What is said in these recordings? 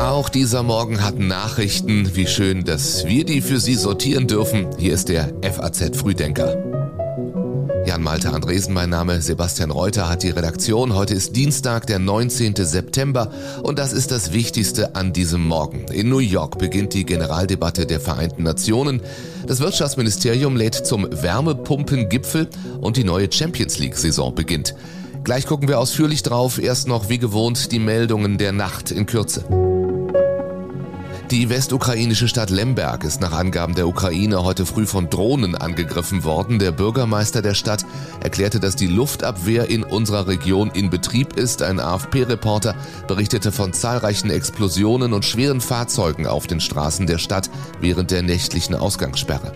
Auch dieser Morgen hat Nachrichten. Wie schön, dass wir die für Sie sortieren dürfen. Hier ist der FAZ Frühdenker. Jan-Malte Andresen, mein Name. Sebastian Reuter hat die Redaktion. Heute ist Dienstag, der 19. September und das ist das Wichtigste an diesem Morgen. In New York beginnt die Generaldebatte der Vereinten Nationen. Das Wirtschaftsministerium lädt zum Wärmepumpengipfel und die neue Champions League-Saison beginnt. Gleich gucken wir ausführlich drauf. Erst noch wie gewohnt die Meldungen der Nacht in Kürze. Die westukrainische Stadt Lemberg ist nach Angaben der Ukraine heute früh von Drohnen angegriffen worden. Der Bürgermeister der Stadt erklärte, dass die Luftabwehr in unserer Region in Betrieb ist. Ein AFP-Reporter berichtete von zahlreichen Explosionen und schweren Fahrzeugen auf den Straßen der Stadt während der nächtlichen Ausgangssperre.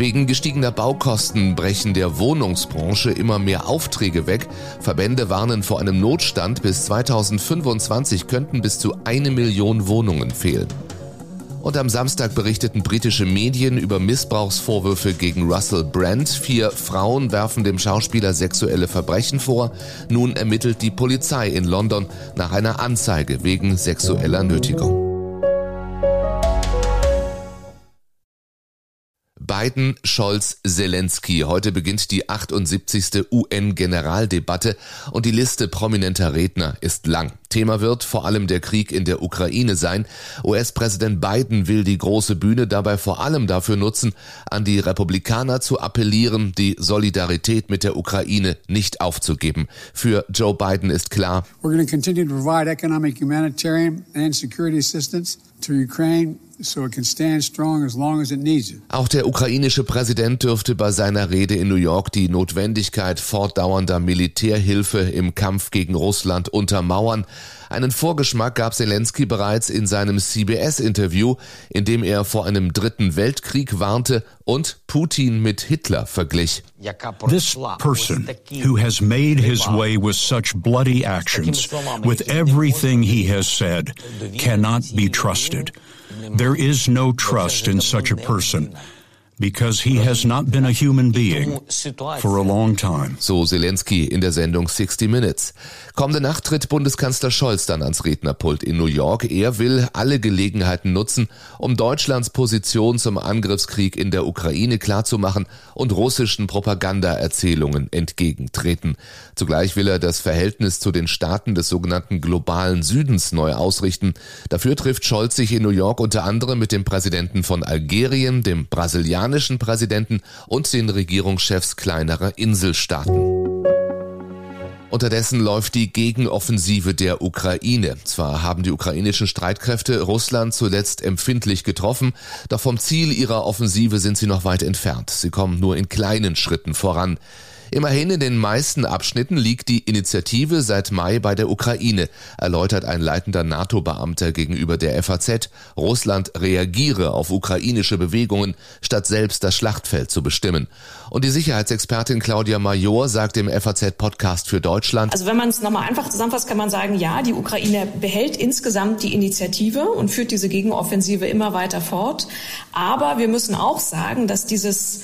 Wegen gestiegener Baukosten brechen der Wohnungsbranche immer mehr Aufträge weg. Verbände warnen vor einem Notstand. Bis 2025 könnten bis zu eine Million Wohnungen fehlen. Und am Samstag berichteten britische Medien über Missbrauchsvorwürfe gegen Russell Brand. Vier Frauen werfen dem Schauspieler sexuelle Verbrechen vor. Nun ermittelt die Polizei in London nach einer Anzeige wegen sexueller Nötigung. Biden, Scholz, Zelensky. Heute beginnt die 78. UN-Generaldebatte und die Liste prominenter Redner ist lang. Thema wird vor allem der Krieg in der Ukraine sein. US-Präsident Biden will die große Bühne dabei vor allem dafür nutzen, an die Republikaner zu appellieren, die Solidarität mit der Ukraine nicht aufzugeben. Für Joe Biden ist klar, We're going to continue to provide economic, humanitarian and security assistance to Ukraine auch der ukrainische Präsident dürfte bei seiner Rede in New York die Notwendigkeit fortdauernder Militärhilfe im Kampf gegen Russland untermauern. Einen Vorgeschmack gab Zelensky bereits in seinem CBS-Interview, in dem er vor einem dritten Weltkrieg warnte und Putin mit Hitler verglich. This person who has made his way with such bloody actions, with everything he has said, cannot be trusted. There is no trust in such a person. Because he has not been a human being for a long time. So Zelensky in der Sendung 60 Minutes. Kommende Nacht tritt Bundeskanzler Scholz dann ans Rednerpult in New York. Er will alle Gelegenheiten nutzen, um Deutschlands Position zum Angriffskrieg in der Ukraine klarzumachen und russischen Propagandaerzählungen entgegentreten. Zugleich will er das Verhältnis zu den Staaten des sogenannten globalen Südens neu ausrichten. Dafür trifft Scholz sich in New York unter anderem mit dem Präsidenten von Algerien, dem Brasilianer amerikanischen Präsidenten und den Regierungschefs kleinerer Inselstaaten. Unterdessen läuft die Gegenoffensive der Ukraine. Zwar haben die ukrainischen Streitkräfte Russland zuletzt empfindlich getroffen, doch vom Ziel ihrer Offensive sind sie noch weit entfernt. Sie kommen nur in kleinen Schritten voran. Immerhin in den meisten Abschnitten liegt die Initiative seit Mai bei der Ukraine, erläutert ein leitender NATO-Beamter gegenüber der FAZ. Russland reagiere auf ukrainische Bewegungen, statt selbst das Schlachtfeld zu bestimmen. Und die Sicherheitsexpertin Claudia Major sagt im FAZ-Podcast für Deutschland. Also wenn man es nochmal einfach zusammenfasst, kann man sagen, ja, die Ukraine behält insgesamt die Initiative und führt diese Gegenoffensive immer weiter fort. Aber wir müssen auch sagen, dass dieses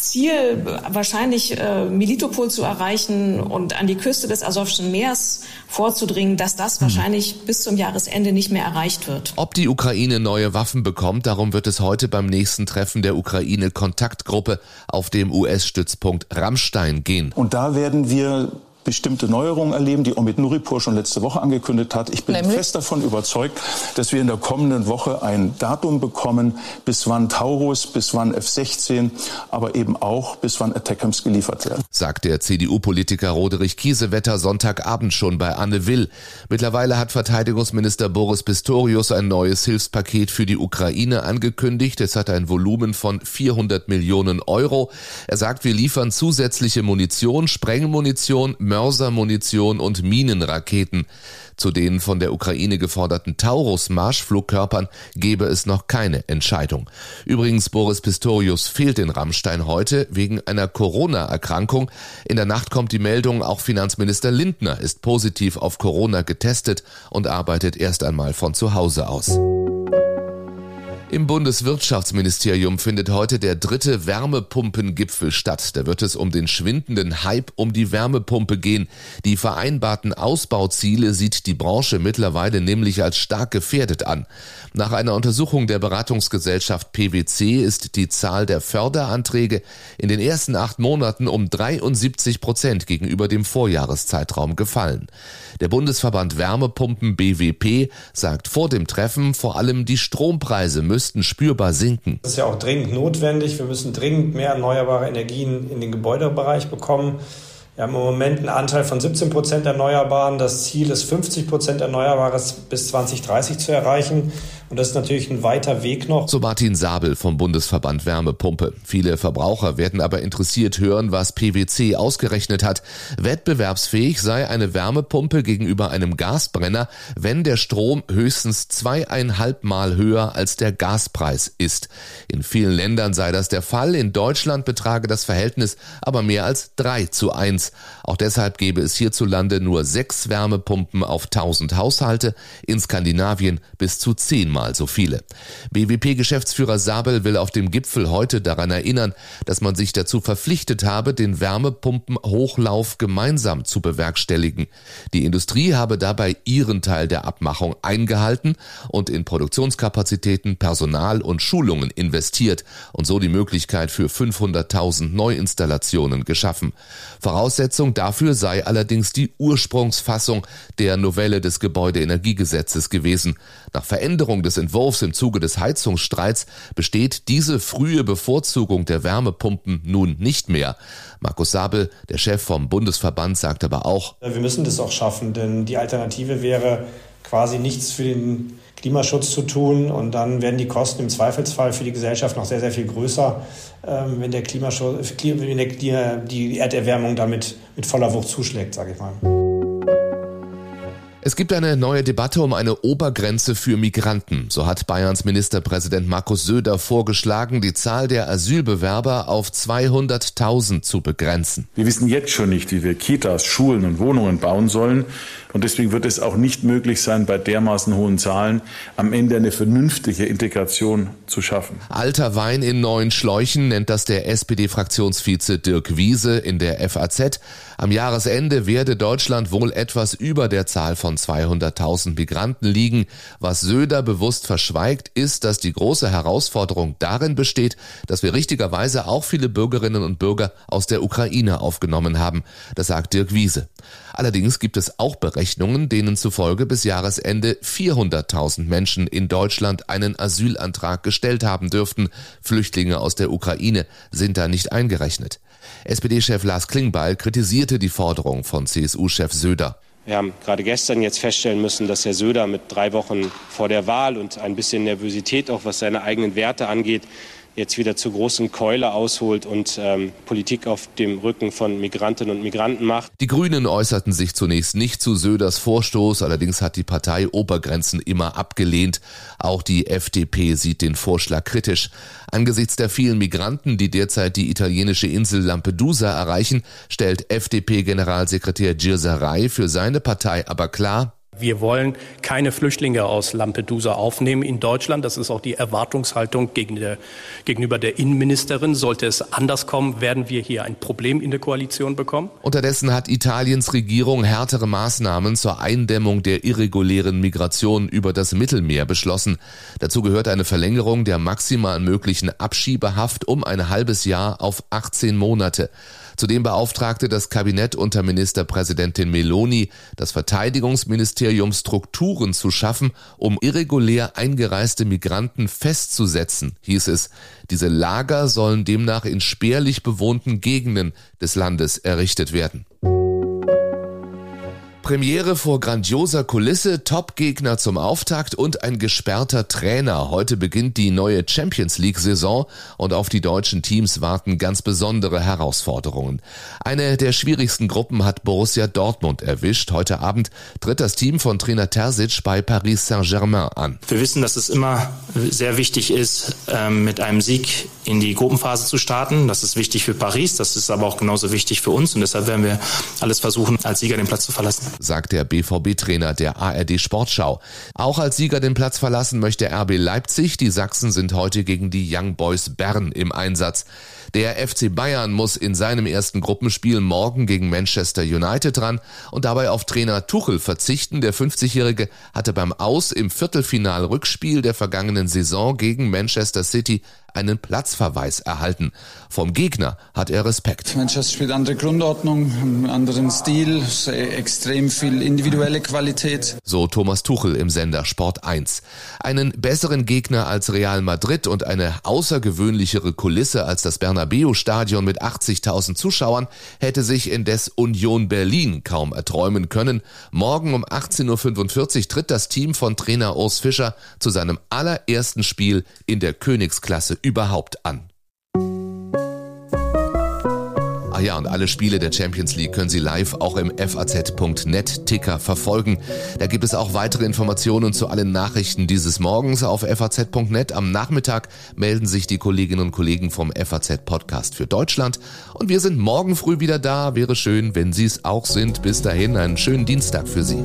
Ziel, wahrscheinlich äh, Militopol zu erreichen und an die Küste des Asowschen Meers vorzudringen, dass das hm. wahrscheinlich bis zum Jahresende nicht mehr erreicht wird. Ob die Ukraine neue Waffen bekommt, darum wird es heute beim nächsten Treffen der Ukraine-Kontaktgruppe auf dem US-Stützpunkt Rammstein gehen. Und da werden wir bestimmte Neuerungen erleben, die Omid Nuripur schon letzte Woche angekündigt hat. Ich bin Nämlich? fest davon überzeugt, dass wir in der kommenden Woche ein Datum bekommen, bis wann Taurus, bis wann F-16, aber eben auch bis wann Attackams geliefert werden. Sagt der CDU-Politiker Roderich Kiesewetter Sonntagabend schon bei Anne Will. Mittlerweile hat Verteidigungsminister Boris Pistorius ein neues Hilfspaket für die Ukraine angekündigt. Es hat ein Volumen von 400 Millionen Euro. Er sagt, wir liefern zusätzliche Munition, Sprengmunition, Mörsermunition und Minenraketen. Zu den von der Ukraine geforderten Taurus-Marschflugkörpern gebe es noch keine Entscheidung. Übrigens, Boris Pistorius fehlt in Rammstein heute wegen einer Corona-Erkrankung. In der Nacht kommt die Meldung, auch Finanzminister Lindner ist positiv auf Corona getestet und arbeitet erst einmal von zu Hause aus. Im Bundeswirtschaftsministerium findet heute der dritte Wärmepumpengipfel statt. Da wird es um den schwindenden Hype um die Wärmepumpe gehen. Die vereinbarten Ausbauziele sieht die Branche mittlerweile nämlich als stark gefährdet an. Nach einer Untersuchung der Beratungsgesellschaft PwC ist die Zahl der Förderanträge in den ersten acht Monaten um 73 Prozent gegenüber dem Vorjahreszeitraum gefallen. Der Bundesverband Wärmepumpen BWP sagt vor dem Treffen vor allem die Strompreise müssen müssten spürbar sinken. Das ist ja auch dringend notwendig. Wir müssen dringend mehr erneuerbare Energien in den Gebäudebereich bekommen. Wir haben im Moment einen Anteil von 17 Prozent Erneuerbaren. Das Ziel ist 50 Prozent Erneuerbares bis 2030 zu erreichen. Und das ist natürlich ein weiter Weg noch. So Martin Sabel vom Bundesverband Wärmepumpe. Viele Verbraucher werden aber interessiert hören, was PwC ausgerechnet hat. Wettbewerbsfähig sei eine Wärmepumpe gegenüber einem Gasbrenner, wenn der Strom höchstens zweieinhalb Mal höher als der Gaspreis ist. In vielen Ländern sei das der Fall. In Deutschland betrage das Verhältnis aber mehr als drei zu eins. Auch deshalb gäbe es hierzulande nur sechs Wärmepumpen auf 1000 Haushalte, in Skandinavien bis zu zehnmal so viele. BWP-Geschäftsführer Sabel will auf dem Gipfel heute daran erinnern, dass man sich dazu verpflichtet habe, den Wärmepumpenhochlauf gemeinsam zu bewerkstelligen. Die Industrie habe dabei ihren Teil der Abmachung eingehalten und in Produktionskapazitäten, Personal und Schulungen investiert und so die Möglichkeit für 500.000 Neuinstallationen geschaffen. Voraussetzung dafür sei allerdings die Ursprungsfassung der Novelle des Gebäudeenergiegesetzes gewesen. Nach Veränderung des Entwurfs im Zuge des Heizungsstreits besteht diese frühe Bevorzugung der Wärmepumpen nun nicht mehr. Markus Sabel, der Chef vom Bundesverband, sagt aber auch, wir müssen das auch schaffen, denn die Alternative wäre quasi nichts für den Klimaschutz zu tun und dann werden die Kosten im Zweifelsfall für die Gesellschaft noch sehr, sehr viel größer, ähm, wenn der Klimaschutz, wenn der, die Erderwärmung damit mit voller Wucht zuschlägt, sage ich mal. Es gibt eine neue Debatte um eine Obergrenze für Migranten. So hat Bayerns Ministerpräsident Markus Söder vorgeschlagen, die Zahl der Asylbewerber auf 200.000 zu begrenzen. Wir wissen jetzt schon nicht, wie wir Kitas, Schulen und Wohnungen bauen sollen. Und deswegen wird es auch nicht möglich sein, bei dermaßen hohen Zahlen am Ende eine vernünftige Integration zu schaffen. Alter Wein in neuen Schläuchen nennt das der SPD-Fraktionsvize Dirk Wiese in der FAZ. Am Jahresende werde Deutschland wohl etwas über der Zahl von 200.000 Migranten liegen. Was Söder bewusst verschweigt, ist, dass die große Herausforderung darin besteht, dass wir richtigerweise auch viele Bürgerinnen und Bürger aus der Ukraine aufgenommen haben. Das sagt Dirk Wiese. Allerdings gibt es auch Berechnungen, denen zufolge bis Jahresende 400.000 Menschen in Deutschland einen Asylantrag gestellt haben dürften. Flüchtlinge aus der Ukraine sind da nicht eingerechnet. SPD-Chef Lars Klingbeil kritisierte die Forderung von CSU-Chef Söder. Wir haben gerade gestern jetzt feststellen müssen, dass Herr Söder mit drei Wochen vor der Wahl und ein bisschen Nervosität, auch was seine eigenen Werte angeht, jetzt wieder zur großen Keule ausholt und ähm, Politik auf dem Rücken von Migrantinnen und Migranten macht. Die Grünen äußerten sich zunächst nicht zu Söders Vorstoß, allerdings hat die Partei Obergrenzen immer abgelehnt. Auch die FDP sieht den Vorschlag kritisch. Angesichts der vielen Migranten, die derzeit die italienische Insel Lampedusa erreichen, stellt FDP-Generalsekretär Girsaray für seine Partei aber klar, wir wollen keine Flüchtlinge aus Lampedusa aufnehmen in Deutschland. Das ist auch die Erwartungshaltung gegenüber der Innenministerin. Sollte es anders kommen, werden wir hier ein Problem in der Koalition bekommen. Unterdessen hat Italiens Regierung härtere Maßnahmen zur Eindämmung der irregulären Migration über das Mittelmeer beschlossen. Dazu gehört eine Verlängerung der maximal möglichen Abschiebehaft um ein halbes Jahr auf 18 Monate. Zudem beauftragte das Kabinett unter Ministerpräsidentin Meloni das Verteidigungsministerium Strukturen zu schaffen, um irregulär eingereiste Migranten festzusetzen, hieß es. Diese Lager sollen demnach in spärlich bewohnten Gegenden des Landes errichtet werden. Premiere vor grandioser Kulisse, Top-Gegner zum Auftakt und ein gesperrter Trainer. Heute beginnt die neue Champions League-Saison und auf die deutschen Teams warten ganz besondere Herausforderungen. Eine der schwierigsten Gruppen hat Borussia Dortmund erwischt. Heute Abend tritt das Team von Trainer Terzic bei Paris Saint-Germain an. Wir wissen, dass es immer sehr wichtig ist, ähm, mit einem Sieg in die Gruppenphase zu starten. Das ist wichtig für Paris, das ist aber auch genauso wichtig für uns und deshalb werden wir alles versuchen, als Sieger den Platz zu verlassen. Sagt der BVB-Trainer der ARD Sportschau. Auch als Sieger den Platz verlassen möchte RB Leipzig. Die Sachsen sind heute gegen die Young Boys Bern im Einsatz. Der FC Bayern muss in seinem ersten Gruppenspiel morgen gegen Manchester United ran und dabei auf Trainer Tuchel verzichten. Der 50-Jährige hatte beim Aus im Viertelfinal-Rückspiel der vergangenen Saison gegen Manchester City einen Platzverweis erhalten. Vom Gegner hat er Respekt. Manchester spielt andere Grundordnung, einen anderen Stil, extrem viel individuelle Qualität. So Thomas Tuchel im Sender Sport 1. Einen besseren Gegner als Real Madrid und eine außergewöhnlichere Kulisse als das Bernabeu Stadion mit 80.000 Zuschauern hätte sich indes Union Berlin kaum erträumen können. Morgen um 18.45 Uhr tritt das Team von Trainer Urs Fischer zu seinem allerersten Spiel in der Königsklasse überhaupt an. Ach ja, und alle Spiele der Champions League können Sie live auch im FAZ.net Ticker verfolgen. Da gibt es auch weitere Informationen zu allen Nachrichten dieses Morgens auf FAZ.net. Am Nachmittag melden sich die Kolleginnen und Kollegen vom FAZ Podcast für Deutschland. Und wir sind morgen früh wieder da. Wäre schön, wenn Sie es auch sind. Bis dahin einen schönen Dienstag für Sie.